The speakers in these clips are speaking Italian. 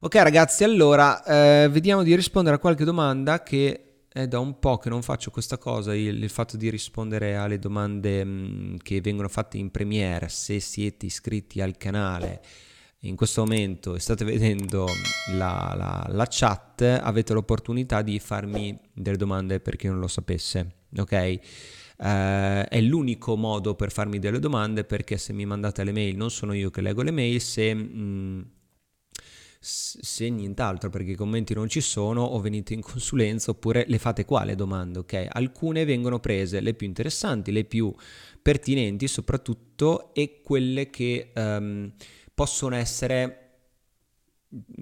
Ok ragazzi, allora eh, vediamo di rispondere a qualche domanda che è da un po' che non faccio questa cosa, il, il fatto di rispondere alle domande mh, mm, che vengono fatte in premiere se siete iscritti al canale. In questo momento state vedendo la, la, la chat, avete l'opportunità di farmi delle domande per chi non lo sapesse, ok? Uh, è l'unico modo per farmi delle domande perché se mi mandate le mail non sono io che leggo le mail, se... Mh, mm, se nient'altro perché i commenti non ci sono o venite in consulenza oppure le fate qua le domande, ok? Alcune vengono prese, le più interessanti, le più pertinenti soprattutto e quelle che um, possono essere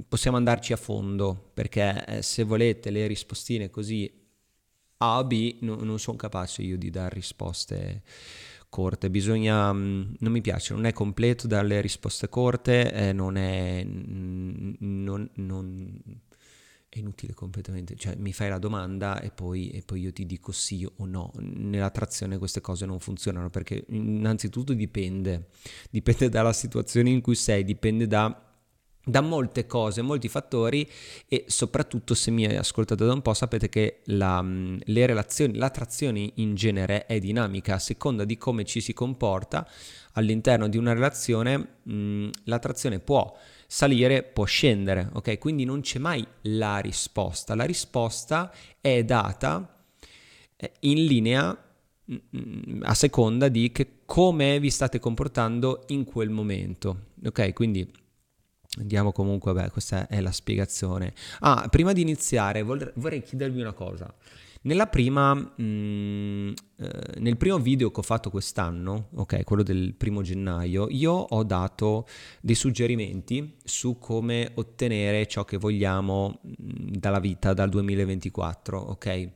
possiamo andarci a fondo perché eh, se volete le rispostine così A o B no, non sono capace io di dare risposte corte, bisogna, mm, non mi piace, non è completo dalle risposte corte, eh, non è, non, non, è inutile completamente, cioè mi fai la domanda e poi, e poi io ti dico sì o no, nella trazione queste cose non funzionano perché innanzitutto dipende, dipende dalla situazione in cui sei, dipende da da molte cose, molti fattori e soprattutto se mi ascoltate da un po' sapete che la, le relazioni, l'attrazione in genere è dinamica. A seconda di come ci si comporta all'interno di una relazione mh, mm, l'attrazione può salire, può scendere, ok? Quindi non c'è mai la risposta, la risposta è data eh, in linea mm, a seconda di come vi state comportando in quel momento, ok? Quindi Andiamo comunque, beh, questa è la spiegazione. Ah, prima di iniziare vorrei chiedervi una cosa. Prima, mh, mm, eh, nel primo video che ho fatto quest'anno, ok, quello del primo gennaio, io ho dato dei suggerimenti su come ottenere ciò che vogliamo mm, dalla vita dal 2024, ok?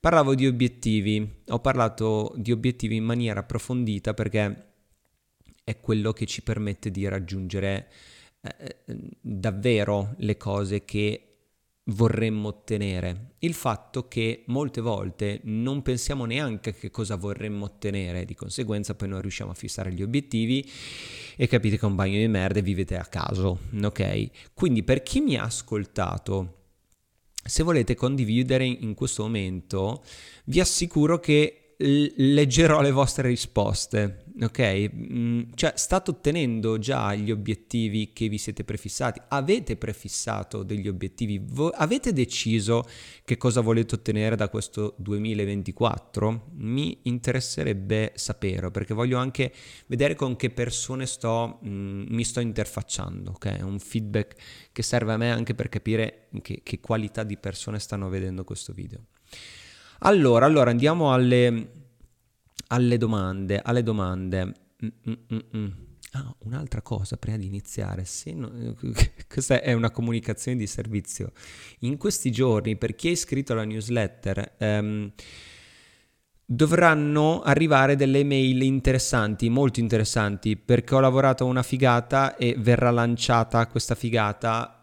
Parlavo di obiettivi, ho parlato di obiettivi in maniera approfondita perché è quello che ci permette di raggiungere eh, davvero le cose che vorremmo ottenere. Il fatto che molte volte non pensiamo neanche a che cosa vorremmo ottenere, di conseguenza poi non riusciamo a fissare gli obiettivi e capite che è un bagno di merda e vivete a caso, ok? Quindi per chi mi ha ascoltato, se volete condividere in questo momento, vi assicuro che leggerò le vostre risposte, ok? Mm, cioè state ottenendo già gli obiettivi che vi siete prefissati, avete prefissato degli obiettivi, Vo- avete deciso che cosa volete ottenere da questo 2024? Mi interesserebbe sapere perché voglio anche vedere con che persone sto, mm, mi sto interfacciando, ok? Un feedback che serve a me anche per capire che, che qualità di persone stanno vedendo questo video. Allora, allora andiamo alle, alle domande. Alle domande. Mm-mm-mm. Ah, un'altra cosa prima di iniziare, non, questa è una comunicazione di servizio. In questi giorni, per chi è iscritto alla newsletter, ehm, dovranno arrivare delle mail interessanti, molto interessanti, perché ho lavorato una figata e verrà lanciata questa figata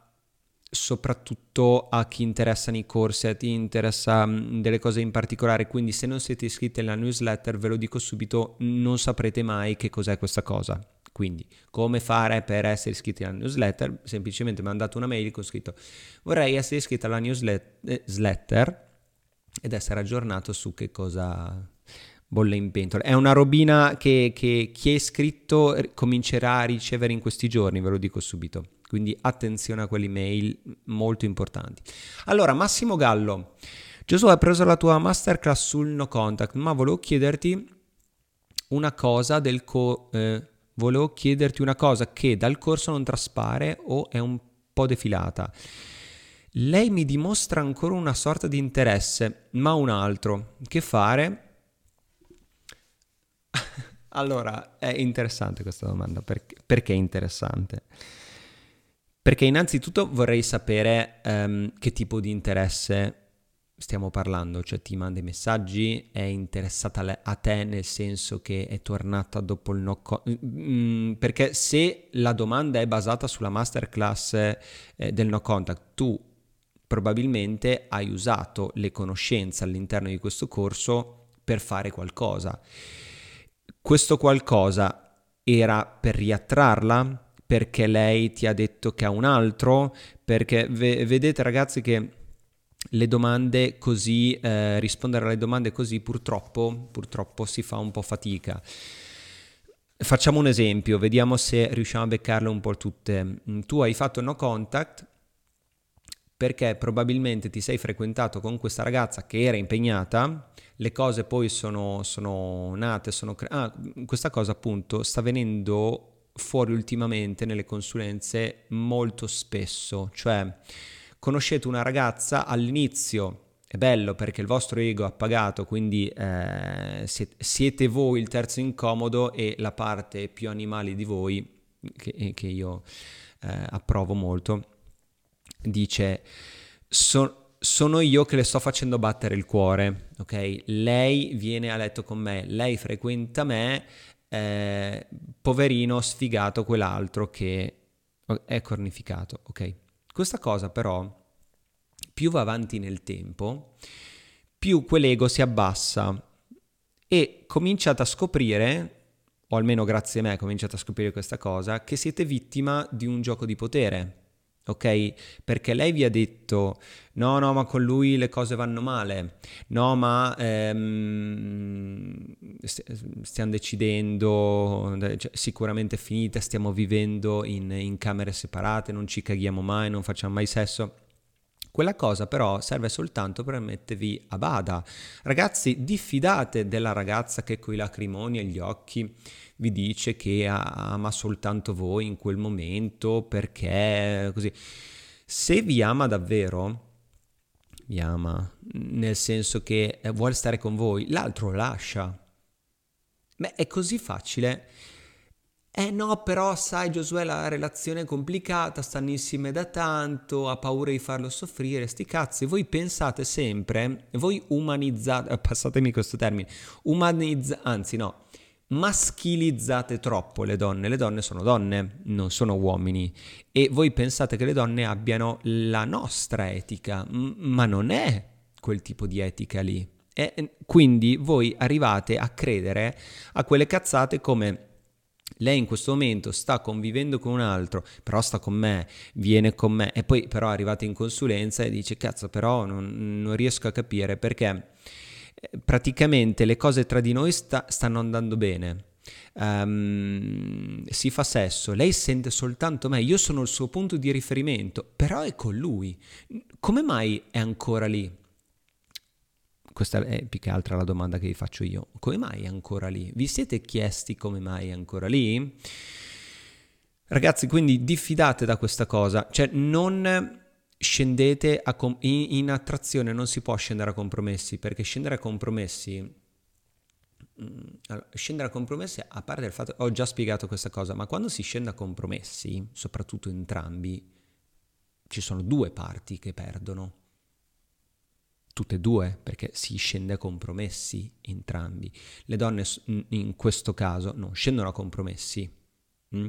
soprattutto a chi interessano i corsi, a chi interessa mm, delle cose in particolare, quindi se non siete iscritti alla newsletter, ve lo dico subito, non saprete mai che cos'è questa cosa. Quindi, come fare per essere iscritti alla newsletter? Semplicemente mandate una mail con scritto vorrei essere iscritto alla newsletter eh, ed essere aggiornato su che cosa bolle in pentola. È una robina che, che chi è iscritto comincerà a ricevere in questi giorni, ve lo dico subito. Quindi attenzione a quelle mail molto importanti. Allora, Massimo Gallo, Gesù ha preso la tua masterclass sul no contact, ma volevo chiederti una cosa del co- eh, volevo chiederti una cosa che dal corso non traspare o è un po' defilata. Lei mi dimostra ancora una sorta di interesse, ma un altro. Che fare? allora, è interessante questa domanda. Perché, perché è interessante? Perché innanzitutto vorrei sapere um, che tipo di interesse stiamo parlando, cioè ti manda i messaggi, è interessata a te nel senso che è tornata dopo il no co- mm, perché se la domanda è basata sulla masterclass eh, del no contact, tu probabilmente hai usato le conoscenze all'interno di questo corso per fare qualcosa. Questo qualcosa era per riattrarla? Perché lei ti ha detto che ha un altro? Perché ve- vedete ragazzi che le domande così, eh, rispondere alle domande così purtroppo, purtroppo si fa un po' fatica. Facciamo un esempio, vediamo se riusciamo a beccarle un po' tutte. Mm, tu hai fatto no contact perché probabilmente ti sei frequentato con questa ragazza che era impegnata, le cose poi sono, sono nate, sono cre- ah, questa cosa appunto sta venendo fuori ultimamente nelle consulenze molto spesso, cioè conoscete una ragazza all'inizio è bello perché il vostro ego ha pagato, quindi eh, siete voi il terzo incomodo e la parte più animale di voi, che, che io eh, approvo molto, dice so, sono io che le sto facendo battere il cuore, ok? Lei viene a letto con me, lei frequenta me, eh, poverino sfigato quell'altro che è cornificato, ok? Questa cosa però più va avanti nel tempo, più quell'ego si abbassa e cominciate a scoprire, o almeno grazie a me cominciate a scoprire questa cosa, che siete vittima di un gioco di potere. Ok? Perché lei vi ha detto: no, no, ma con lui le cose vanno male. No, ma ehm, stiamo decidendo, cioè, sicuramente è finita, stiamo vivendo in, in camere separate, non ci caghiamo mai, non facciamo mai sesso. Quella cosa però serve soltanto per mettervi a bada. Ragazzi, diffidate della ragazza che coi lacrimoni agli occhi vi dice che ama soltanto voi in quel momento perché così. Se vi ama davvero, vi ama nel senso che vuole stare con voi, l'altro lascia. Beh, è così facile eh no, però sai Giosuè la relazione è complicata, stanno insieme da tanto, ha paura di farlo soffrire, sti cazzi, voi pensate sempre, voi umanizzate, passatemi questo termine, umanizzate, anzi no, maschilizzate troppo le donne, le donne sono donne, non sono uomini. E voi pensate che le donne abbiano la nostra etica, ma non è quel tipo di etica lì. E quindi voi arrivate a credere a quelle cazzate come lei in questo momento sta convivendo con un altro, però sta con me, viene con me e poi però arrivate in consulenza e dice cazzo però non, non riesco a capire perché eh, praticamente le cose tra di noi sta, stanno andando bene. Um, si fa sesso, lei sente soltanto me, io sono il suo punto di riferimento, però è con lui. Come mai è ancora lì? Questa è più che altro la domanda che vi faccio io. Come mai è ancora lì? Vi siete chiesti come mai è ancora lì? Ragazzi, quindi diffidate da questa cosa, cioè non scendete com- in, in, attrazione, non si può scendere a compromessi, perché scendere a compromessi, mm, allora, scendere a compromessi, a parte il fatto, ho già spiegato questa cosa, ma quando si scende a compromessi, soprattutto entrambi, ci sono due parti che perdono tutte e due, perché si scende a compromessi entrambi. Le donne in questo caso non scendono a compromessi. Mm?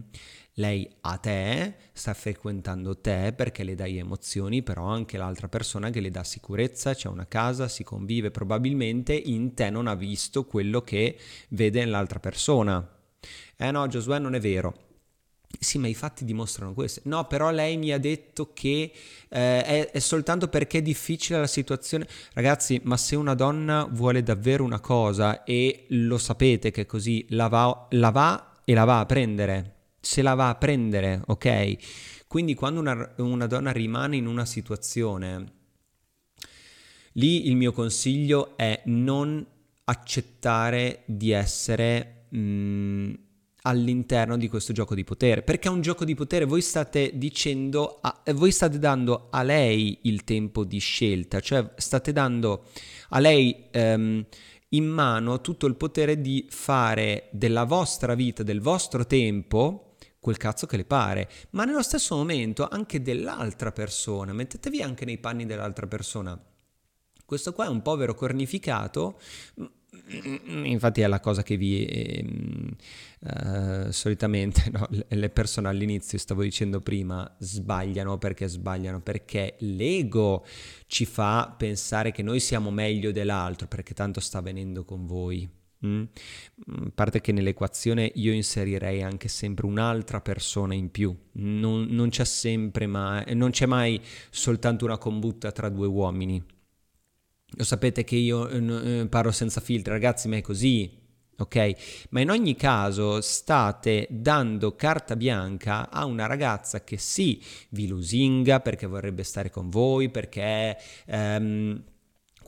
Lei a te sta frequentando te perché le dai emozioni, però anche l'altra persona che le dà sicurezza, c'è una casa, si convive, probabilmente in te non ha visto quello che vede nell'altra persona. Eh no, Giosuè non è vero. Sì, ma i fatti dimostrano questo. No, però lei mi ha detto che eh, è, è, soltanto perché è difficile la situazione. Ragazzi, ma se una donna vuole davvero una cosa e lo sapete che così la va, la va e la va a prendere. Se la va a prendere, ok? Quindi quando una, una donna rimane in una situazione, lì il mio consiglio è non accettare di essere... Mh, mm, all'interno di questo gioco di potere. Perché è un gioco di potere, voi state dicendo, a, voi state dando a lei il tempo di scelta, cioè state dando a lei ehm, in mano tutto il potere di fare della vostra vita, del vostro tempo, quel cazzo che le pare, ma nello stesso momento anche dell'altra persona, mettetevi anche nei panni dell'altra persona. Questo qua è un povero cornificato infatti è la cosa che vi eh, eh, solitamente no, le persone all'inizio, stavo dicendo prima, sbagliano perché sbagliano, perché l'ego ci fa pensare che noi siamo meglio dell'altro, perché tanto sta avvenendo con voi. Mm? A parte che nell'equazione io inserirei anche sempre un'altra persona in più, non, non c'è sempre mai, non c'è mai soltanto una combutta tra due uomini. Lo sapete che io eh, parlo senza filtri, ragazzi, ma è così, ok? Ma in ogni caso state dando carta bianca a una ragazza che sì, vi lusinga perché vorrebbe stare con voi, perché... Um,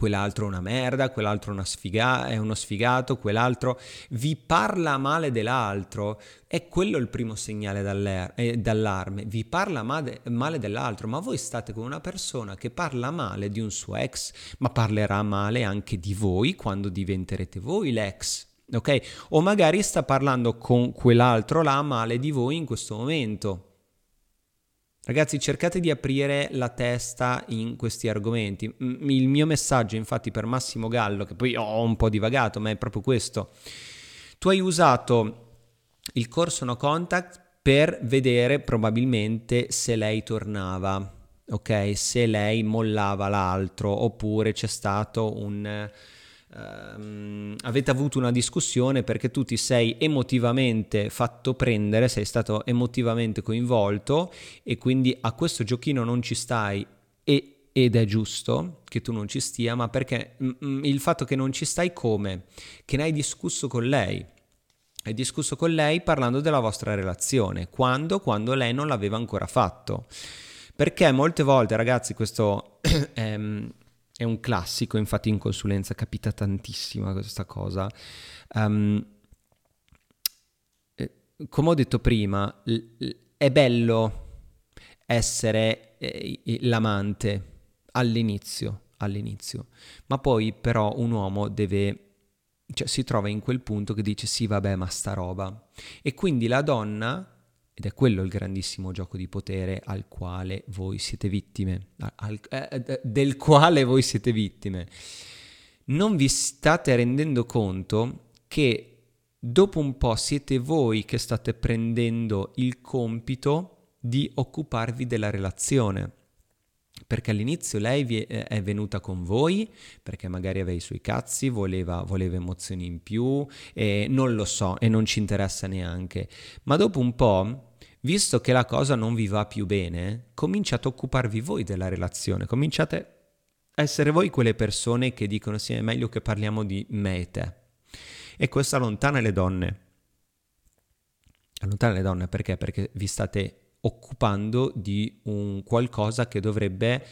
quell'altro è una merda, quell'altro una sfiga- è uno sfigato, quell'altro vi parla male dell'altro, è quello il primo segnale eh, d'allarme, vi parla male, male dell'altro, ma voi state con una persona che parla male di un suo ex, ma parlerà male anche di voi quando diventerete voi l'ex. Ok? O magari sta parlando con quell'altro là male di voi in questo momento. Ragazzi, cercate di aprire la testa in questi argomenti. Il mio messaggio, infatti, per Massimo Gallo, che poi ho un po' divagato, ma è proprio questo. Tu hai usato il corso No Contact per vedere probabilmente se lei tornava, ok? Se lei mollava l'altro, oppure c'è stato un Uh, avete avuto una discussione perché tu ti sei emotivamente fatto prendere, sei stato emotivamente coinvolto e quindi a questo giochino non ci stai e, ed è giusto che tu non ci stia, ma perché mm, mm, il fatto che non ci stai come? Che ne hai discusso con lei. Hai discusso con lei parlando della vostra relazione. Quando? Quando lei non l'aveva ancora fatto. Perché molte volte, ragazzi, questo è, è un classico, infatti in consulenza capita tantissima questa cosa. Um, come ho detto prima, è bello essere eh, l'amante all'inizio, all'inizio, ma poi però un uomo deve, cioè si trova in quel punto che dice sì vabbè ma sta roba e quindi la donna ed è quello il grandissimo gioco di potere al quale voi siete vittime, al, eh, eh, del quale voi siete vittime. Non vi state rendendo conto che dopo un po' siete voi che state prendendo il compito di occuparvi della relazione perché all'inizio lei è, è venuta con voi perché magari aveva i suoi cazzi, voleva, voleva emozioni in più e non lo so e non ci interessa neanche, ma dopo un po', visto che la cosa non vi va più bene, cominciate a occuparvi voi della relazione, cominciate a essere voi quelle persone che dicono sì è meglio che parliamo di me e te. E questo allontana le donne. Allontana le donne perché? Perché vi state occupando di un qualcosa che dovrebbe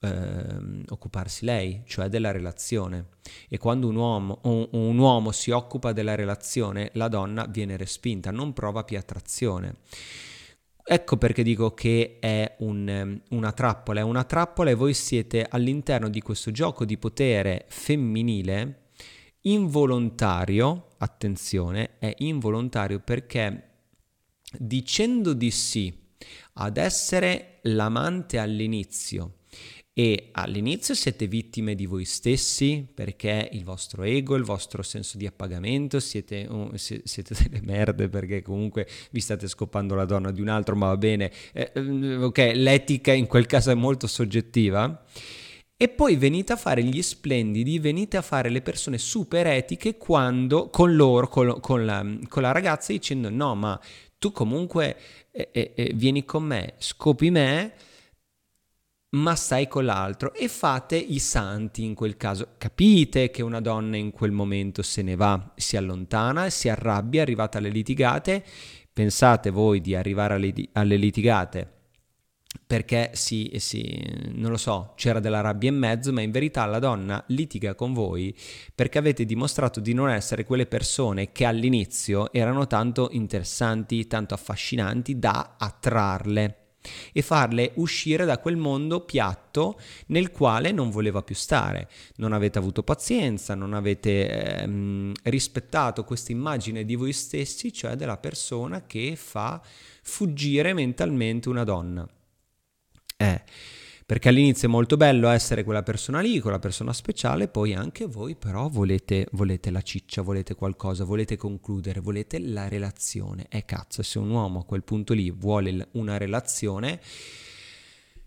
eh, occuparsi lei, cioè della relazione. E quando un uomo, un, un uomo si occupa della relazione, la donna viene respinta, non prova più attrazione. Ecco perché dico che è un, una trappola, è una trappola e voi siete all'interno di questo gioco di potere femminile involontario, attenzione, è involontario perché dicendo di sì ad essere l'amante all'inizio. E all'inizio siete vittime di voi stessi perché il vostro ego, il vostro senso di appagamento, siete, uh, siete delle merde perché comunque vi state scopando la donna di un altro, ma va bene, eh, mm, ok, l'etica in quel caso è molto soggettiva. E poi venite a fare gli splendidi, venite a fare le persone super etiche quando con loro, con, con, la, con la ragazza dicendo no, ma tu comunque eh, eh, eh, vieni con me, scopi me, ma stai con l'altro e fate i santi in quel caso. Capite che una donna in quel momento se ne va, si allontana, si arrabbia, arrivata alle litigate. Pensate voi di arrivare alle, alle litigate perché sì, sì, non lo so, c'era della rabbia in mezzo, ma in verità la donna litiga con voi perché avete dimostrato di non essere quelle persone che all'inizio erano tanto interessanti, tanto affascinanti da attrarle e farle uscire da quel mondo piatto nel quale non voleva più stare. Non avete avuto pazienza, non avete ehm, rispettato questa immagine di voi stessi, cioè della persona che fa fuggire mentalmente una donna. Eh, Perché all'inizio è molto bello essere quella persona lì, quella persona speciale, poi anche voi però volete, volete la ciccia, volete qualcosa, volete concludere, volete la relazione. E cazzo, se un uomo a quel punto lì vuole una relazione,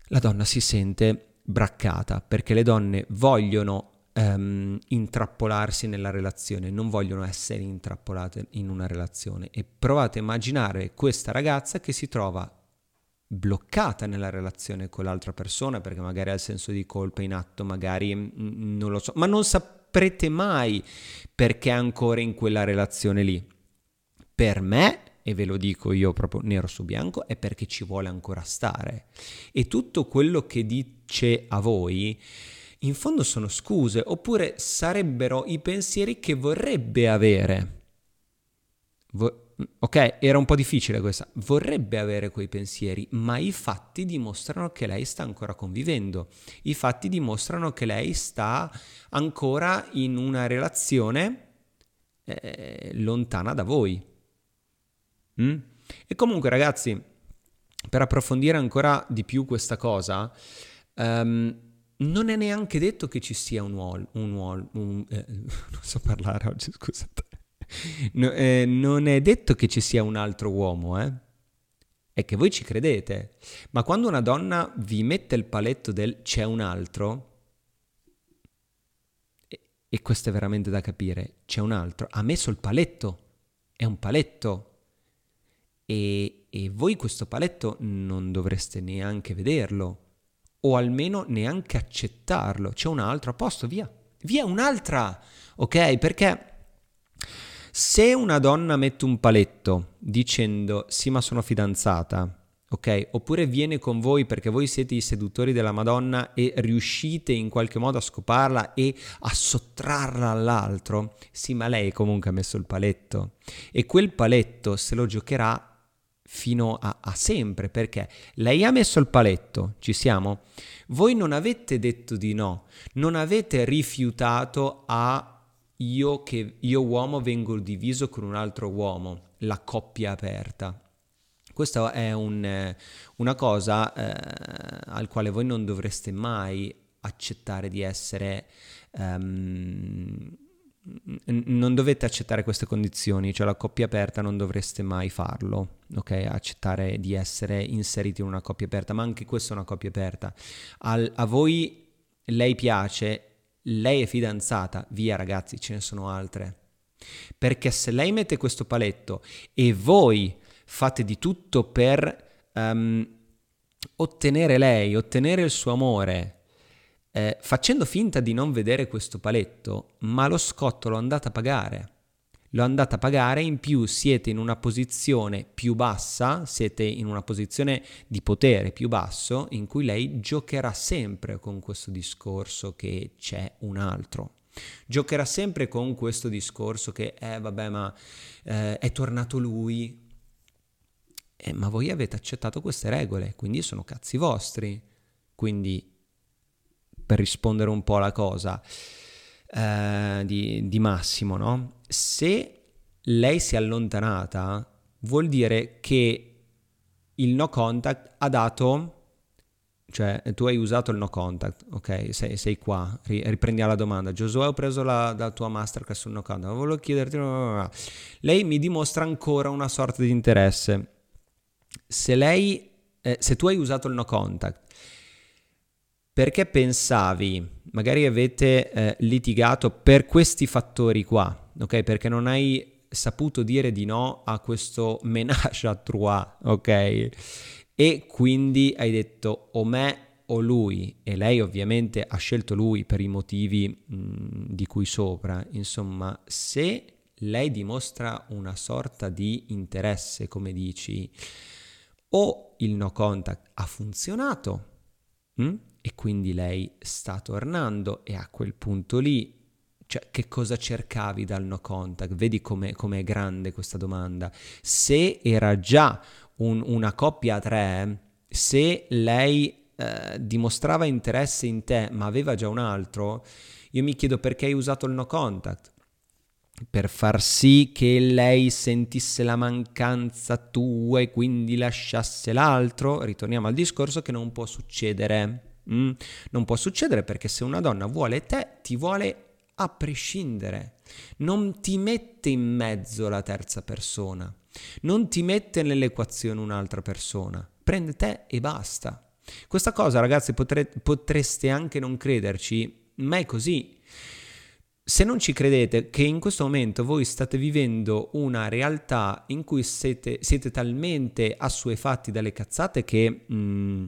la donna si sente braccata, perché le donne vogliono um, intrappolarsi nella relazione, non vogliono essere intrappolate in una relazione. E provate a immaginare questa ragazza che si trova bloccata nella relazione con l'altra persona perché magari ha il senso di colpa in atto, magari mm, mm, non lo so, ma non saprete mai perché è ancora in quella relazione lì. Per me, e ve lo dico io proprio nero su bianco, è perché ci vuole ancora stare. E tutto quello che dice a voi, in fondo sono scuse, oppure sarebbero i pensieri che vorrebbe avere. Vo- ok, era un po' difficile questa, vorrebbe avere quei pensieri, ma i fatti dimostrano che lei sta ancora convivendo, i fatti dimostrano che lei sta ancora in una relazione eh, lontana da voi. Mm? E comunque ragazzi, per approfondire ancora di più questa cosa, um, non è neanche detto che ci sia un wall, un un, eh, non so parlare oggi, scusate no, eh, non è detto che ci sia un altro uomo, eh? È che voi ci credete. Ma quando una donna vi mette il paletto del c'è un altro, e, e questo è veramente da capire, c'è un altro, ha messo il paletto, è un paletto. E, e voi questo paletto non dovreste neanche vederlo, o almeno neanche accettarlo. C'è un altro, a posto, via. Via un'altra, ok? Perché se una donna mette un paletto dicendo sì ma sono fidanzata, ok? Oppure viene con voi perché voi siete i seduttori della Madonna e riuscite in qualche modo a scoparla e a sottrarla all'altro, sì ma lei comunque ha messo il paletto e quel paletto se lo giocherà fino a, a, sempre perché lei ha messo il paletto, ci siamo? Voi non avete detto di no, non avete rifiutato a io che io uomo vengo diviso con un altro uomo, la coppia aperta. Questa è un, una cosa eh, al quale voi non dovreste mai accettare di essere... Um, non dovete accettare queste condizioni, cioè la coppia aperta non dovreste mai farlo, ok? Accettare di essere inseriti in una coppia aperta, ma anche questa è una coppia aperta. Al, a voi lei piace lei è fidanzata, via ragazzi, ce ne sono altre. Perché se lei mette questo paletto e voi fate di tutto per um, ottenere lei, ottenere il suo amore, eh, facendo finta di non vedere questo paletto, ma lo scotto lo andate a pagare lo andate a pagare, in più siete in una posizione più bassa, siete in una posizione di potere più basso in cui lei giocherà sempre con questo discorso che c'è un altro. Giocherà sempre con questo discorso che, eh vabbè, ma eh, è tornato lui. Eh, ma voi avete accettato queste regole, quindi sono cazzi vostri. Quindi, per rispondere un po' alla cosa, eh, di, di Massimo, no? Se lei si è allontanata, vuol dire che il no contact ha dato cioè tu hai usato il no contact, ok, sei, sei qua, riprendiamo la domanda, Giosuè ho preso la, la tua masterclass sul no contact, volevo chiederti, lei mi dimostra ancora una sorta di interesse, se lei, eh, se tu hai usato il no contact perché pensavi, magari avete eh, litigato per questi fattori qua, ok? Perché non hai saputo dire di no a questo menage à trois, ok? E quindi hai detto o me o lui e lei ovviamente ha scelto lui per i motivi mh, di cui sopra. Insomma, se lei dimostra una sorta di interesse, come dici, o il no contact ha funzionato, mh? E quindi lei sta tornando e a quel punto lì, cioè che cosa cercavi dal no contact? Vedi come è grande questa domanda. Se era già un, una coppia a tre, se lei eh, dimostrava interesse in te ma aveva già un altro, io mi chiedo perché hai usato il no contact per far sì che lei sentisse la mancanza tua e quindi lasciasse l'altro, ritorniamo al discorso che non può succedere. Mm? Non può succedere perché se una donna vuole te, ti vuole a prescindere. Non ti mette in mezzo la terza persona, non ti mette nell'equazione un'altra persona, prende te e basta. Questa cosa, ragazzi, potre, potreste anche non crederci, ma è così. Se non ci credete che in questo momento voi state vivendo una realtà in cui siete, siete talmente assuefatti dalle cazzate che... Mm,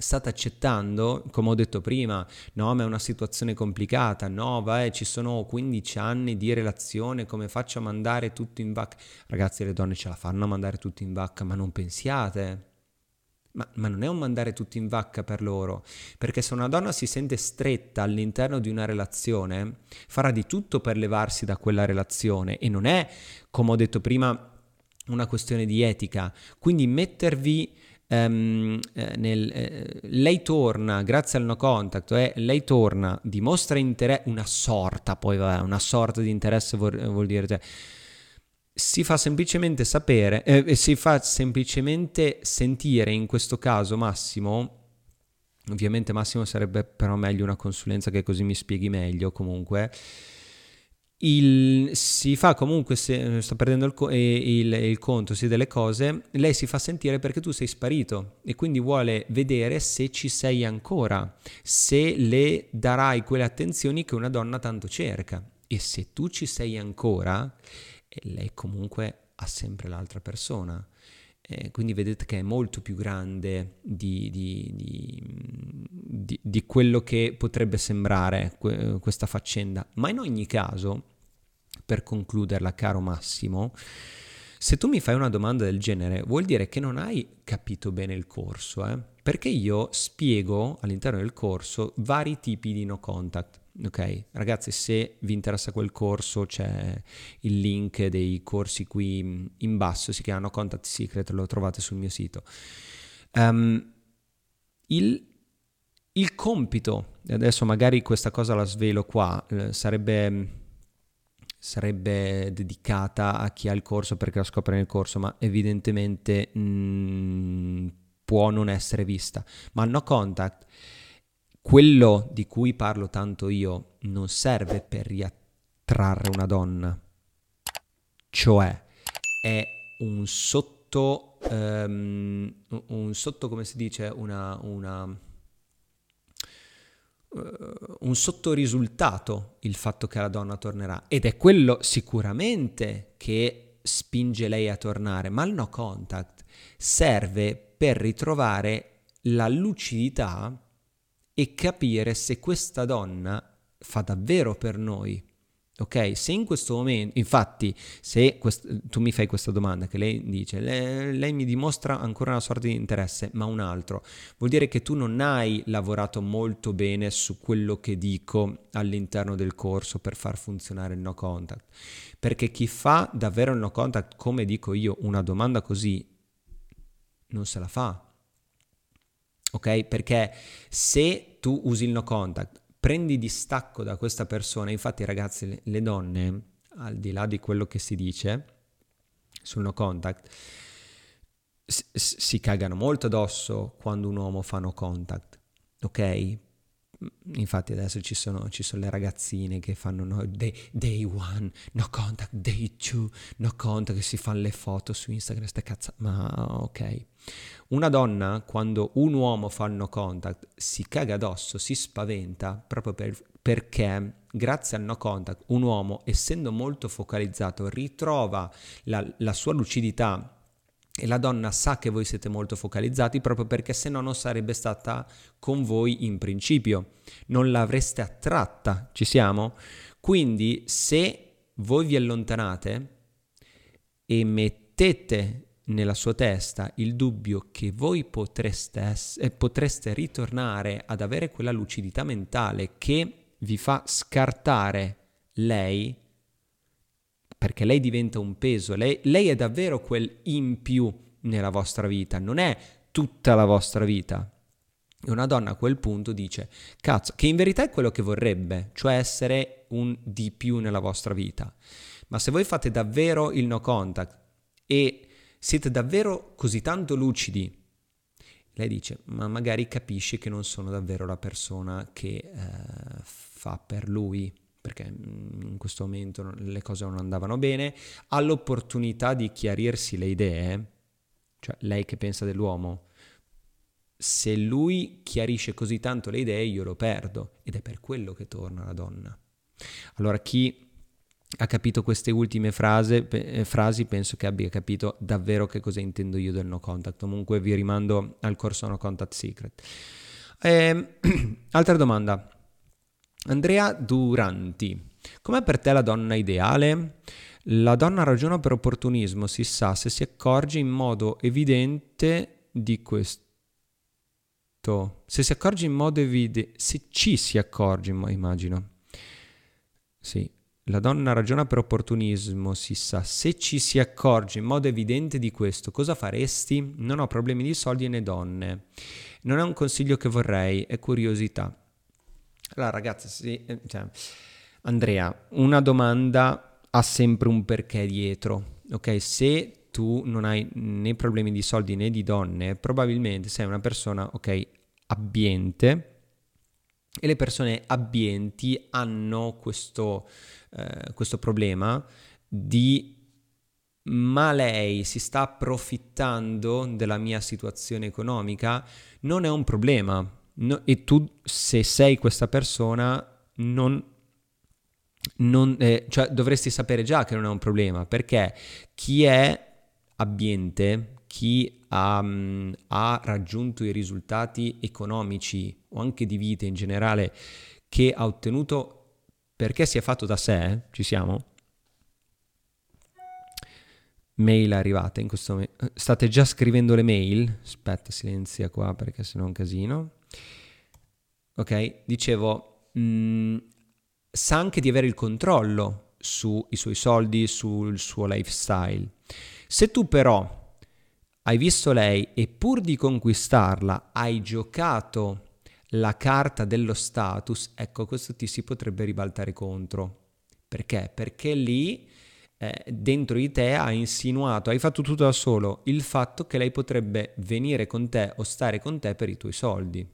state accettando, come ho detto prima, no, ma è una situazione complicata, no, vai, ci sono 15 anni di relazione, come faccio a mandare tutto in vacca? Ragazzi, le donne ce la fanno a mandare tutto in vacca, ma non pensiate. Ma, ma, non è un mandare tutto in vacca per loro, perché se una donna si sente stretta all'interno di una relazione, farà di tutto per levarsi da quella relazione e non è, come ho detto prima, una questione di etica. Quindi mettervi Um, eh, nel, eh, lei torna grazie al no contact, eh, lei torna, dimostra interesse, una sorta, poi vabbè, una sorta di interesse vuol, vuol dire, cioè, si fa semplicemente sapere, eh, si fa semplicemente sentire in questo caso Massimo, ovviamente Massimo sarebbe però meglio una consulenza che così mi spieghi meglio comunque, il, si fa comunque, se sta perdendo il, il, il, conto sì, delle cose, lei si fa sentire perché tu sei sparito e quindi vuole vedere se ci sei ancora, se le darai quelle attenzioni che una donna tanto cerca. E se tu ci sei ancora, lei comunque ha sempre l'altra persona. Eh, quindi vedete che è molto più grande di, di, di, di quello che potrebbe sembrare que- questa faccenda. Ma in ogni caso, per concluderla, caro Massimo, se tu mi fai una domanda del genere, vuol dire che non hai capito bene il corso, eh? perché io spiego all'interno del corso vari tipi di no contact. Ok, ragazzi, se vi interessa quel corso c'è il link dei corsi qui in basso, si chiamano Contact Secret, lo trovate sul mio sito. Um, il, il, compito, adesso magari questa cosa la svelo qua, eh, sarebbe, sarebbe, dedicata a chi ha il corso perché la scopre nel corso, ma evidentemente mh, mm, può non essere vista. Ma no contact quello di cui parlo tanto io non serve per riattrarre una donna, cioè è un sotto, um, un sotto come si dice, una, una, uh, un sottorisultato il fatto che la donna tornerà. Ed è quello sicuramente che spinge lei a tornare, ma il no contact serve per ritrovare la lucidità e capire se questa donna fa davvero per noi. Ok, se in questo momento, infatti, se quest- tu mi fai questa domanda che lei dice, lei, lei mi dimostra ancora una sorta di interesse, ma un altro, vuol dire che tu non hai lavorato molto bene su quello che dico all'interno del corso per far funzionare il no contact. Perché chi fa davvero il no contact, come dico io, una domanda così, non se la fa ok? Perché se tu usi il no contact, prendi distacco da questa persona, infatti ragazzi, le, donne, al di là di quello che si dice sul no contact, si cagano molto addosso quando un uomo fa no contact, ok? Infatti adesso ci sono, ci sono, le ragazzine che fanno no, day, day, one, no contact, day two, no contact, che si fanno le foto su Instagram, ste cazzo. Ma ok. Una donna, quando un uomo fa no contact, si caga addosso, si spaventa, proprio per, perché grazie al no contact un uomo, essendo molto focalizzato, ritrova la, la sua lucidità e la donna sa che voi siete molto focalizzati proprio perché se no non sarebbe stata con voi in principio, non l'avreste attratta, ci siamo? Quindi se voi vi allontanate e mettete nella sua testa il dubbio che voi potreste, ess- eh, potreste ritornare ad avere quella lucidità mentale che vi fa scartare lei perché lei diventa un peso, lei, lei, è davvero quel in più nella vostra vita, non è tutta la vostra vita. E una donna a quel punto dice, cazzo, che in verità è quello che vorrebbe, cioè essere un di più nella vostra vita. Ma se voi fate davvero il no contact e siete davvero così tanto lucidi, lei dice, ma magari capisce che non sono davvero la persona che eh, fa per lui, perché mm, in questo momento le cose non andavano bene, ha l'opportunità di chiarirsi le idee, cioè lei che pensa dell'uomo, se lui chiarisce così tanto le idee io lo perdo ed è per quello che torna la donna. Allora chi ha capito queste ultime frase, eh, frasi, penso che abbia capito davvero che cosa intendo io del no contact. Comunque vi rimando al corso No Contact Secret. Eh, altra domanda. Andrea Duranti. Com'è per te la donna ideale? La donna ragiona per opportunismo, si sa, se si accorge in modo evidente di questo. Se si accorge in modo evidente, se ci si accorge, immagino. Sì, la donna ragiona per opportunismo, si sa. Se ci si accorge in modo evidente di questo, cosa faresti? Non ho problemi di soldi né donne. Non è un consiglio che vorrei, è curiosità. Allora ragazzi, sì, eh, cioè, Andrea, una domanda ha sempre un perché dietro, ok? Se tu non hai né problemi di soldi né di donne, probabilmente sei una persona, ok, abbiente e le persone abbienti hanno questo, eh, questo problema di ma lei si sta approfittando della mia situazione economica, non è un problema. No, e tu, se sei questa persona, non, non, eh, cioè, dovresti sapere già che non è un problema, perché chi è abbiente, chi ha, um, ha raggiunto i risultati economici o anche di vita in generale che ha ottenuto perché si è fatto da sé, ci siamo? Mail arrivate in questo momento. State già scrivendo le mail? Aspetta, silenzia qua perché sennò è un casino. Ok, dicevo, mh, mm, sa anche di avere il controllo sui suoi soldi, sul suo lifestyle. Se tu però hai visto lei e pur di conquistarla hai giocato la carta dello status, ecco questo ti si potrebbe ribaltare contro. Perché? Perché lì eh, dentro di te ha insinuato, hai fatto tutto da solo, il fatto che lei potrebbe venire con te o stare con te per i tuoi soldi.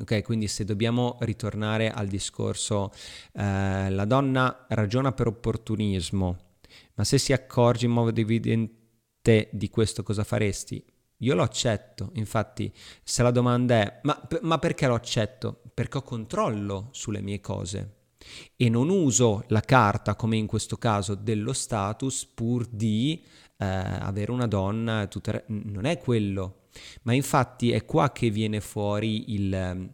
Ok, quindi se dobbiamo ritornare al discorso, eh, la donna ragiona per opportunismo, ma se si accorge in modo evidente di questo cosa faresti? Io lo accetto, infatti se la domanda è ma, ma perché lo accetto? Perché ho controllo sulle mie cose e non uso la carta, come in questo caso, dello status pur di avere una donna, tutta... non è quello, ma infatti è qua che viene fuori il,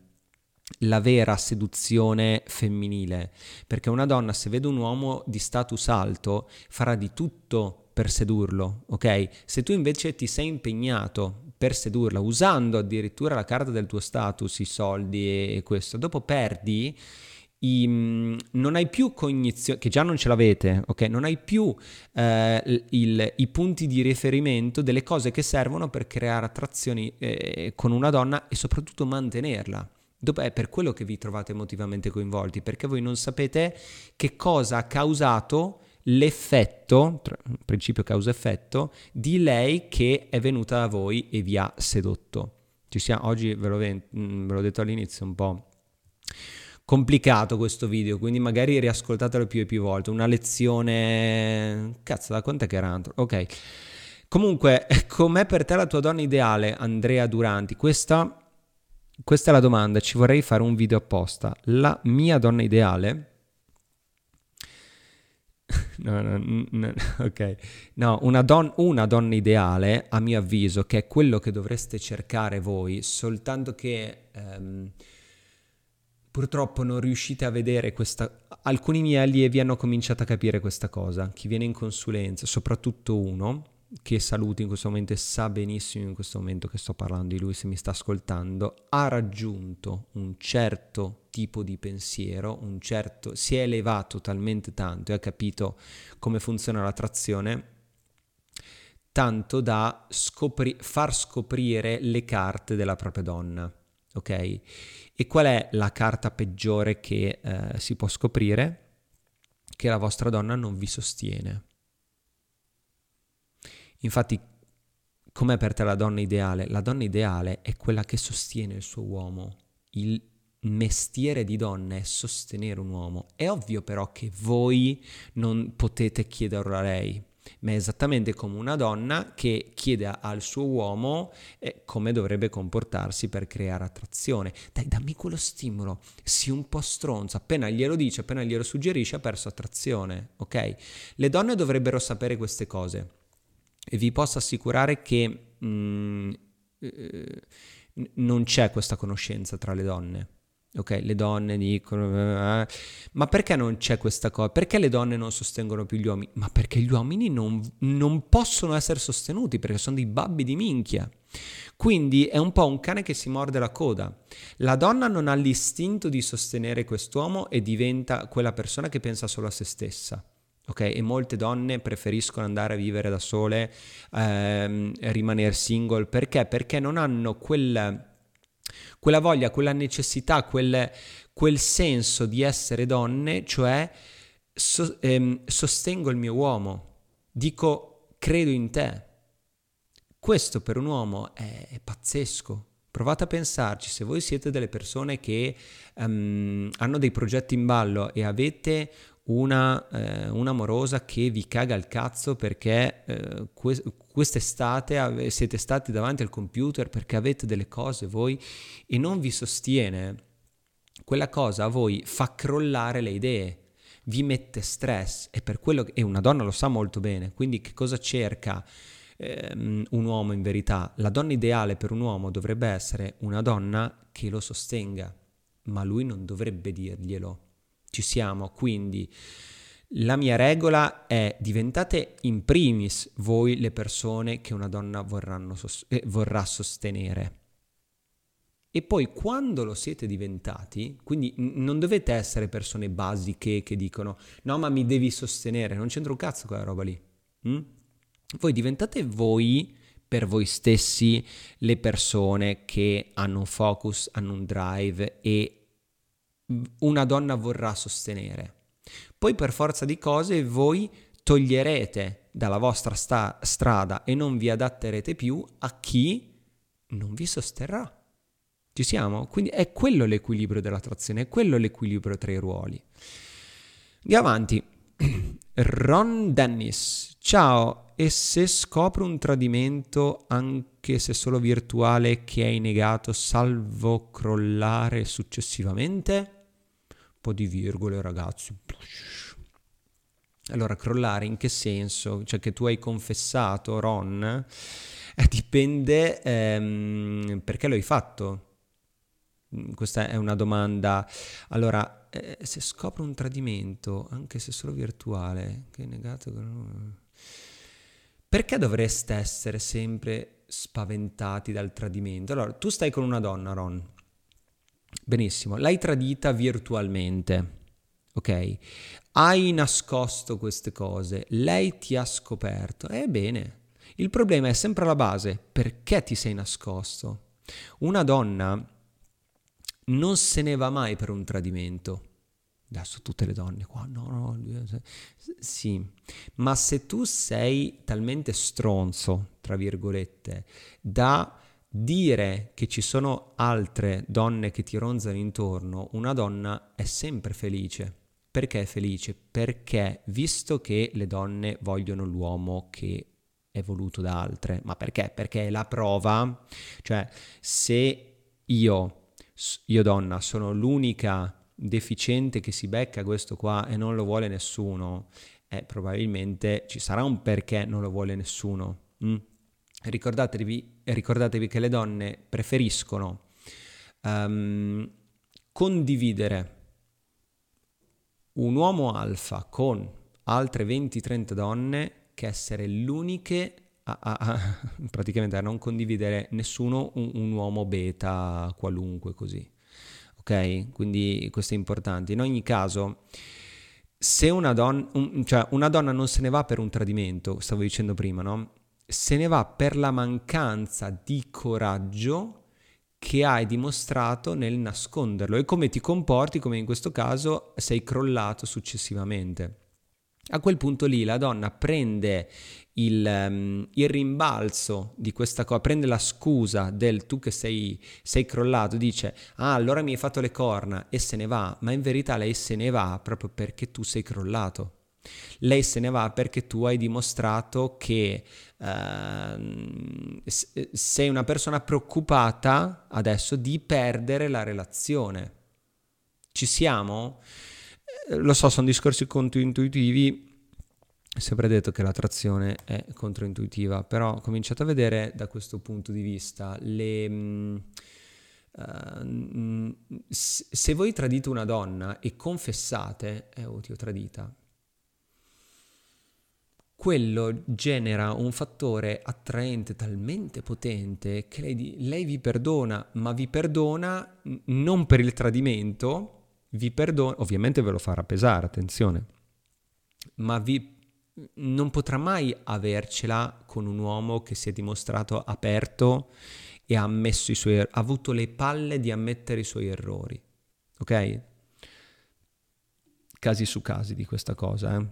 la vera seduzione femminile, perché una donna se vede un uomo di status alto farà di tutto per sedurlo, ok? Se tu invece ti sei impegnato per sedurla usando addirittura la carta del tuo status, i soldi e questo, dopo perdi i, mm, non hai più cognizione, che già non ce l'avete, ok? Non hai più eh, il, i punti di riferimento delle cose che servono per creare attrazioni eh, con una donna e soprattutto mantenerla. Dopo è per quello che vi trovate emotivamente coinvolti, perché voi non sapete che cosa ha causato l'effetto, principio causa-effetto, di lei che è venuta da voi e vi ha sedotto. Ci siamo, oggi ve, ve l'ho detto all'inizio un po' complicato questo video, quindi magari riascoltatelo più e più volte. Una lezione... Cazzo, da quant'è che era? Ok. Comunque, com'è per te la tua donna ideale, Andrea Duranti? Questa, questa è la domanda, ci vorrei fare un video apposta. La mia donna ideale... No, no, no, ok. No, una, don- una, donna ideale, a mio avviso, che è quello che dovreste cercare voi, soltanto che um, Purtroppo non riuscite a vedere questa... Alcuni miei allievi hanno cominciato a capire questa cosa. Chi viene in consulenza, soprattutto uno, che saluto in questo momento e sa benissimo in questo momento che sto parlando di lui se mi sta ascoltando, ha raggiunto un certo tipo di pensiero, un certo, si è elevato talmente tanto e ha capito come funziona l'attrazione, tanto da scopri- far scoprire le carte della propria donna. Ok? E qual è la carta peggiore che eh, si può scoprire? Che la vostra donna non vi sostiene. Infatti, com'è per te la donna ideale? La donna ideale è quella che sostiene il suo uomo. Il mestiere di donna è sostenere un uomo. È ovvio però che voi non potete chiederlo a lei, ma è esattamente come una donna che chiede al suo uomo eh, come dovrebbe comportarsi per creare attrazione. Dai, dammi quello stimolo, sii un po' stronzo, appena glielo dice, appena glielo suggerisce, ha perso attrazione, ok? Le donne dovrebbero sapere queste cose e vi posso assicurare che mm, eh, non c'è questa conoscenza tra le donne. Ok, le donne dicono, eh, ma perché non c'è questa cosa? Perché le donne non sostengono più gli uomini? Ma perché gli uomini non, non possono essere sostenuti, perché sono dei babbi di minchia. Quindi è un po' un cane che si morde la coda. La donna non ha l'istinto di sostenere quest'uomo e diventa quella persona che pensa solo a se stessa. Ok, e molte donne preferiscono andare a vivere da sole, ehm, rimanere single, perché? Perché non hanno quel quella voglia, quella necessità, quel, quel senso di essere donne, cioè so, ehm, sostengo il mio uomo, dico credo in te. Questo per un uomo è, è pazzesco. Provate a pensarci, se voi siete delle persone che um, hanno dei progetti in ballo e avete una, eh, un'amorosa che vi caga il cazzo perché eh, que- quest'estate ave- siete stati davanti al computer perché avete delle cose voi e non vi sostiene, quella cosa a voi fa crollare le idee, vi mette stress e per quello che, una donna lo sa molto bene, quindi che cosa cerca ehm, un uomo in verità? La donna ideale per un uomo dovrebbe essere una donna che lo sostenga, ma lui non dovrebbe dirglielo ci siamo, quindi la mia regola è diventate in primis voi le persone che una donna sos- eh, vorrà sostenere. E poi quando lo siete diventati, quindi non dovete essere persone basiche che dicono no ma mi devi sostenere, non c'entra un cazzo quella roba lì. Mm? Voi diventate voi per voi stessi le persone che hanno un focus, hanno un drive e una donna vorrà sostenere. Poi per forza di cose voi toglierete dalla vostra sta- strada e non vi adatterete più a chi non vi sosterrà. Ci siamo? Quindi è quello l'equilibrio dell'attrazione, è quello l'equilibrio tra i ruoli. Andiamo avanti. Ron Dennis, ciao, e se scopro un tradimento, anche se solo virtuale, che è negato, salvo crollare successivamente? po' di virgole, ragazzi. Allora, crollare in che senso? Cioè che tu hai confessato, Ron? Eh, dipende ehm, perché lo hai fatto. Mm, questa è una domanda. Allora, eh, se scopro un tradimento, anche se solo virtuale, che è negato... Perché dovreste essere sempre spaventati dal tradimento? Allora, tu stai con una donna, Ron, Benissimo, l'hai tradita virtualmente, ok? Hai nascosto queste cose, lei ti ha scoperto, ebbene, il problema è sempre alla base, perché ti sei nascosto? Una donna non se ne va mai per un tradimento. Adesso tutte le donne qua, no, no, sì, ma se tu sei talmente stronzo, tra virgolette, da dire che ci sono altre donne che ti ronzano intorno, una donna è sempre felice. Perché è felice? Perché visto che le donne vogliono l'uomo che è voluto da altre, ma perché? Perché è la prova, cioè se io, io donna, sono l'unica deficiente che si becca questo qua e non lo vuole nessuno, eh, probabilmente ci sarà un perché non lo vuole nessuno. Mm? ricordatevi, ricordatevi che le donne preferiscono um, condividere un uomo alfa con altre 20-30 donne che essere l'uniche a, a, a, praticamente a non condividere nessuno un, un, uomo beta qualunque così. Ok? Quindi questo è importante. In ogni caso, se una donna, un, cioè una donna non se ne va per un tradimento, stavo dicendo prima, no? se ne va per la mancanza di coraggio che hai dimostrato nel nasconderlo e come ti comporti, come in questo caso sei crollato successivamente. A quel punto lì la donna prende il, um, il, rimbalzo di questa cosa, prende la scusa del tu che sei, sei, crollato, dice ah allora mi hai fatto le corna e se ne va, ma in verità lei se ne va proprio perché tu sei crollato. Lei se ne va perché tu hai dimostrato che uh, sei una persona preoccupata adesso di perdere la relazione. Ci siamo? Eh, lo so, sono discorsi controintuitivi. Sempre detto che l'attrazione è controintuitiva, però cominciate a vedere da questo punto di vista le... Uh, se voi tradite una donna e confessate, eh, oh, ti ho tradita, quello genera un fattore attraente talmente potente che lei, lei, vi perdona, ma vi perdona non per il tradimento, vi perdona, ovviamente ve lo farà pesare, attenzione, ma vi, non potrà mai avercela con un uomo che si è dimostrato aperto e ha, suoi, ha avuto le palle di ammettere i suoi errori, ok? Casi su casi di questa cosa, eh?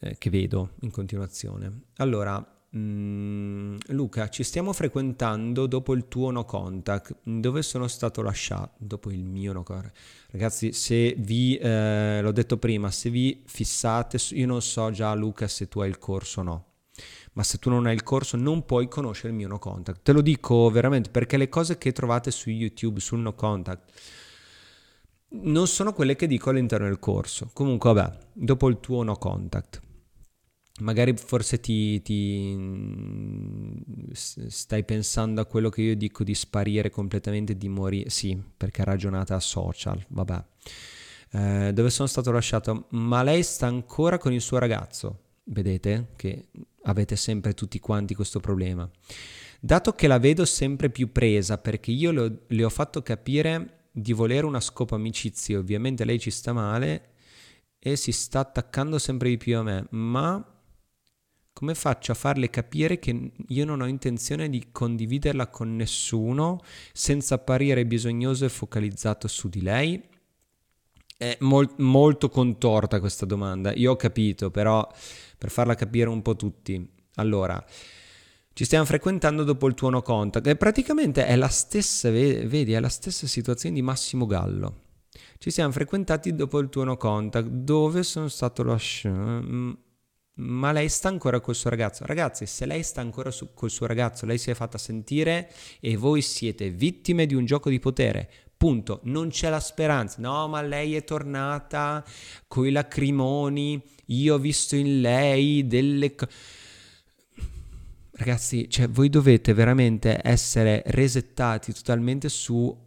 eh, che vedo in continuazione. Allora, mm, Luca, ci stiamo frequentando dopo il tuo no contact. Dove sono stato lasciato? Dopo il mio no contact. Ragazzi, se vi, eh, l'ho detto prima, se vi fissate, io non so già Luca se tu hai il corso o no ma se tu non hai il corso non puoi conoscere il mio no contact. Te lo dico veramente perché le cose che trovate su YouTube, sul no contact, non sono quelle che dico all'interno del corso. Comunque, vabbè, dopo il tuo no contact magari forse ti, ti, stai pensando a quello che io dico di sparire completamente, di morire, sì, perché è ragionata a social, vabbè. Eh, dove sono stato lasciato? Ma lei sta ancora con il suo ragazzo, vedete che avete sempre tutti quanti questo problema. Dato che la vedo sempre più presa perché io le ho, le ho fatto capire di volere una scopa amicizia, ovviamente lei ci sta male e si sta attaccando sempre di più a me, ma come faccio a farle capire che io non ho intenzione di condividerla con nessuno senza apparire bisognoso e focalizzato su di lei? È mol- molto contorta questa domanda, io ho capito, però per farla capire un po' tutti. Allora, ci stiamo frequentando dopo il tuo no contact e praticamente è la stessa, vedi, è la stessa situazione di Massimo Gallo. Ci siamo frequentati dopo il tuo no contact, dove sono stato lasciato ma lei sta ancora col suo ragazzo. Ragazzi, se lei sta ancora su, col suo ragazzo, lei si è fatta sentire e voi siete vittime di un gioco di potere. Punto. Non c'è la speranza. No, ma lei è tornata coi lacrimoni. Io ho visto in lei delle cose. Ragazzi, cioè, voi dovete veramente essere resettati totalmente su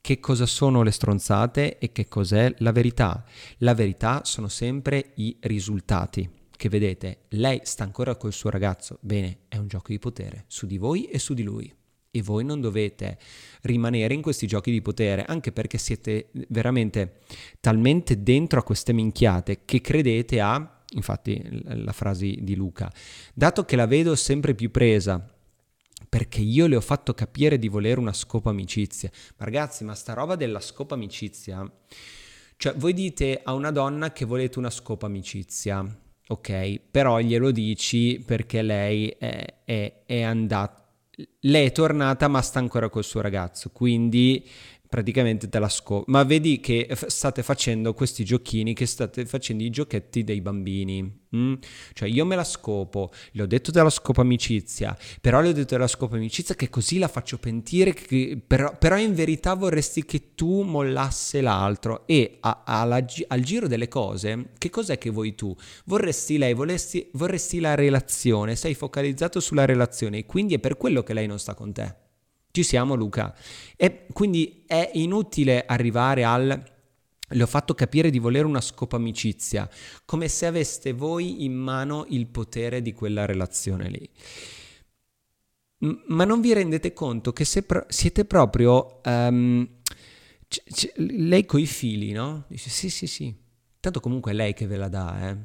che cosa sono le stronzate e che cos'è la verità. La verità sono sempre i risultati. Che vedete, lei sta ancora col suo ragazzo, bene, è un gioco di potere su di voi e su di lui. E voi non dovete rimanere in questi giochi di potere, anche perché siete veramente talmente dentro a queste minchiate che credete a, infatti la frase di Luca, dato che la vedo sempre più presa perché io le ho fatto capire di volere una scopa amicizia. Ma ragazzi, ma sta roba della scopa amicizia, cioè voi dite a una donna che volete una scopa amicizia, ok? Però glielo dici perché lei è, è, è andata, lei è tornata ma sta ancora col suo ragazzo, quindi praticamente te la scopri. Ma vedi che state facendo questi giochini, che state facendo i giochetti dei bambini. Mm? Cioè io me la scopo, le ho detto della scopa amicizia, però le ho detto della scopa amicizia che così la faccio pentire, che, però, però, in verità vorresti che tu mollasse l'altro e a, a, alla, al giro delle cose, che cos'è che vuoi tu? Vorresti lei, vorresti, vorresti la relazione, sei focalizzato sulla relazione e quindi è per quello che lei non sta con te. Ci siamo Luca. E quindi è inutile arrivare al... Le ho fatto capire di volere una scopa amicizia, come se aveste voi in mano il potere di quella relazione lì. Ma non vi rendete conto che se pro- siete proprio... Um, c- c- lei coi fili, no? Dice sì, sì, sì. Tanto comunque è lei che ve la dà, eh.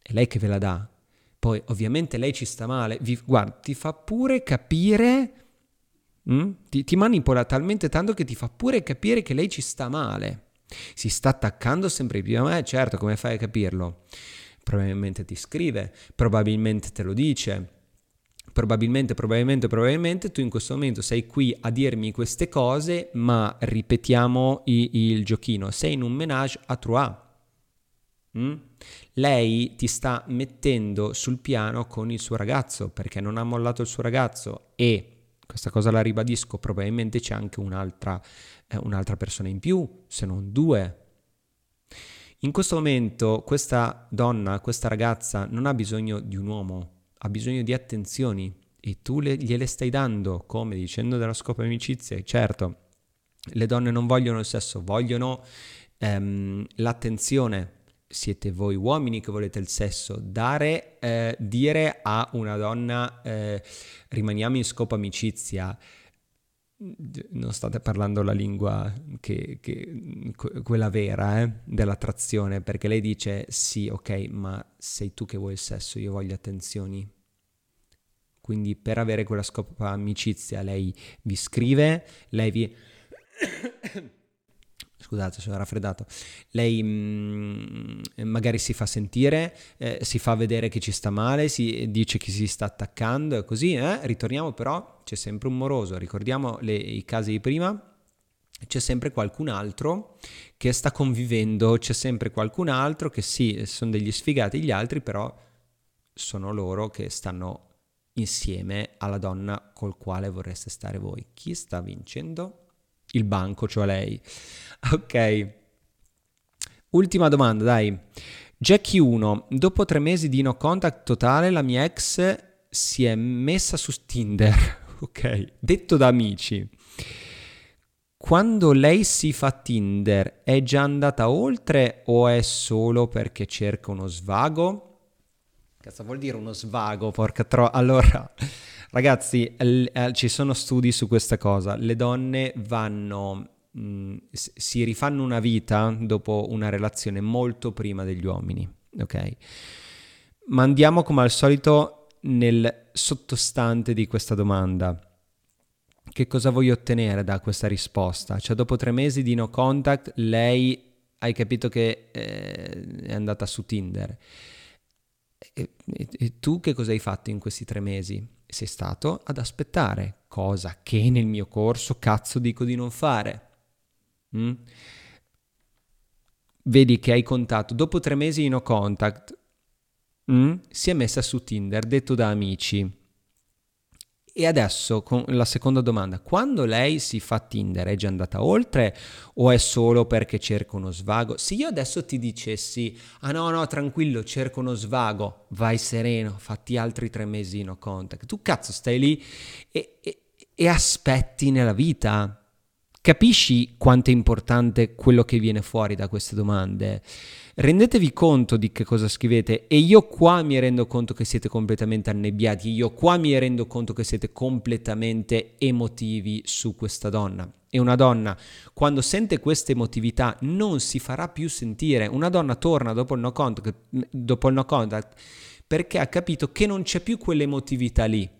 È lei che ve la dà. Poi ovviamente lei ci sta male, vi, guarda, ti fa pure capire, mm? ti, ti manipola talmente tanto che ti fa pure capire che lei ci sta male. Si sta attaccando sempre più a me, certo, come fai a capirlo? Probabilmente ti scrive, probabilmente te lo dice, probabilmente, probabilmente, probabilmente tu in questo momento sei qui a dirmi queste cose, ma ripetiamo il, il giochino, sei in un menage a trois. Mm? Lei ti sta mettendo sul piano con il suo ragazzo perché non ha mollato il suo ragazzo e questa cosa la ribadisco, probabilmente c'è anche un'altra, eh, un'altra persona in più, se non due. In questo momento questa donna, questa ragazza non ha bisogno di un uomo, ha bisogno di attenzioni e tu le, gliele stai dando, come dicendo della scopa amicizia, certo, le donne non vogliono il sesso, vogliono ehm, l'attenzione. Siete voi uomini che volete il sesso, dare, eh, dire a una donna eh, rimaniamo in scopo amicizia, non state parlando la lingua che, che quella vera eh, dell'attrazione, perché lei dice sì, ok, ma sei tu che vuoi il sesso, io voglio attenzioni. Quindi per avere quella scopa amicizia lei vi scrive, lei vi... Scusate, sono raffreddato. Lei mh, mm, magari si fa sentire, eh, si fa vedere che ci sta male, si dice che si sta attaccando e così, eh? ritorniamo però, c'è sempre un moroso, ricordiamo le, i casi di prima, c'è sempre qualcun altro che sta convivendo, c'è sempre qualcun altro che sì, sono degli sfigati gli altri, però sono loro che stanno insieme alla donna col quale vorreste stare voi. Chi sta vincendo? Il banco, cioè lei. Ok. Ultima domanda, dai. Jackie 1. Dopo tre mesi di no contact totale, la mia ex si è messa su Tinder. ok. Detto da amici. Quando lei si fa Tinder, è già andata oltre o è solo perché cerca uno svago? Cosa vuol dire uno svago? Porca tro... Allora, ragazzi, l- eh, ci sono studi su questa cosa. Le donne vanno, mh, mm, si rifanno una vita dopo una relazione molto prima degli uomini, ok? Ma andiamo come al solito nel sottostante di questa domanda. Che cosa voglio ottenere da questa risposta? Cioè, dopo tre mesi di no contact, lei hai capito che eh, è andata su Tinder e, e, e tu che cosa hai fatto in questi tre mesi? Sei stato ad aspettare, cosa che nel mio corso cazzo dico di non fare. Mm? Vedi che hai contato, dopo tre mesi di no contact, mm? si è messa su Tinder, detto da amici e adesso con la seconda domanda, quando lei si fa Tinder è già andata oltre o è solo perché cerca uno svago? Se io adesso ti dicessi, ah no no tranquillo cerco uno svago, vai sereno, fatti altri tre mesi no contact, tu cazzo stai lì e, e, e aspetti nella vita? Capisci quanto è importante quello che viene fuori da queste domande? rendetevi conto di che cosa scrivete e io qua mi rendo conto che siete completamente annebbiati, io qua mi rendo conto che siete completamente emotivi su questa donna. E una donna, quando sente questa emotività, non si farà più sentire. Una donna torna dopo il no contact, dopo il no contact perché ha capito che non c'è più quell'emotività lì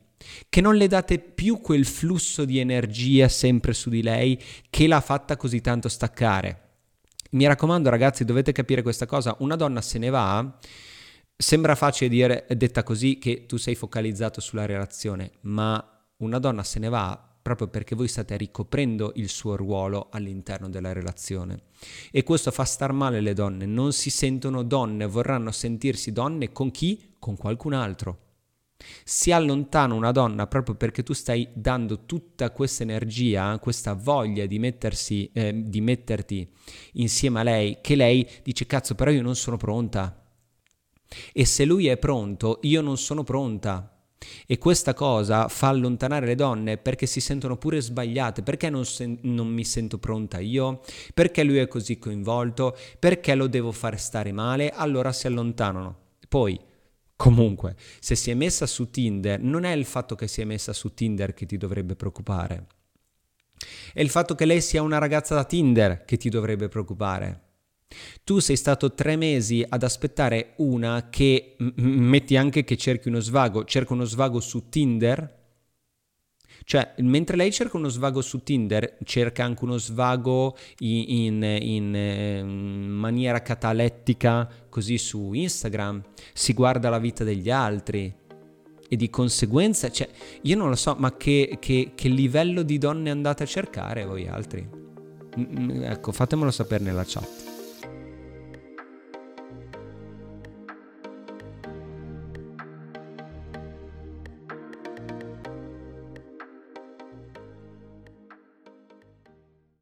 che non le date più quel flusso di energia sempre su di lei che l'ha fatta così tanto staccare. Mi raccomando ragazzi, dovete capire questa cosa, una donna se ne va, sembra facile dire, detta così, che tu sei focalizzato sulla relazione, ma una donna se ne va proprio perché voi state ricoprendo il suo ruolo all'interno della relazione. E questo fa star male le donne, non si sentono donne, vorranno sentirsi donne con chi? Con qualcun altro. Si allontana una donna proprio perché tu stai dando tutta questa energia, questa voglia di, mettersi, eh, di metterti insieme a lei, che lei dice cazzo però io non sono pronta. E se lui è pronto, io non sono pronta. E questa cosa fa allontanare le donne perché si sentono pure sbagliate. Perché non, sen- non, mi sento pronta io? Perché lui è così coinvolto? Perché lo devo fare stare male? Allora si allontanano. Poi Comunque, se si è messa su Tinder, non è il fatto che si è messa su Tinder che ti dovrebbe preoccupare. È il fatto che lei sia una ragazza da Tinder che ti dovrebbe preoccupare. Tu sei stato tre mesi ad aspettare una che, m- metti anche che cerchi uno svago, cerca uno svago su Tinder. Cioè, mentre lei cerca uno svago su Tinder, cerca anche uno svago in, in, in, in maniera catalettica così su Instagram, si guarda la vita degli altri, e di conseguenza, cioè, io non lo so, ma che, che, che livello di donne andate a cercare voi altri? Ecco, fatemelo sapere nella chat.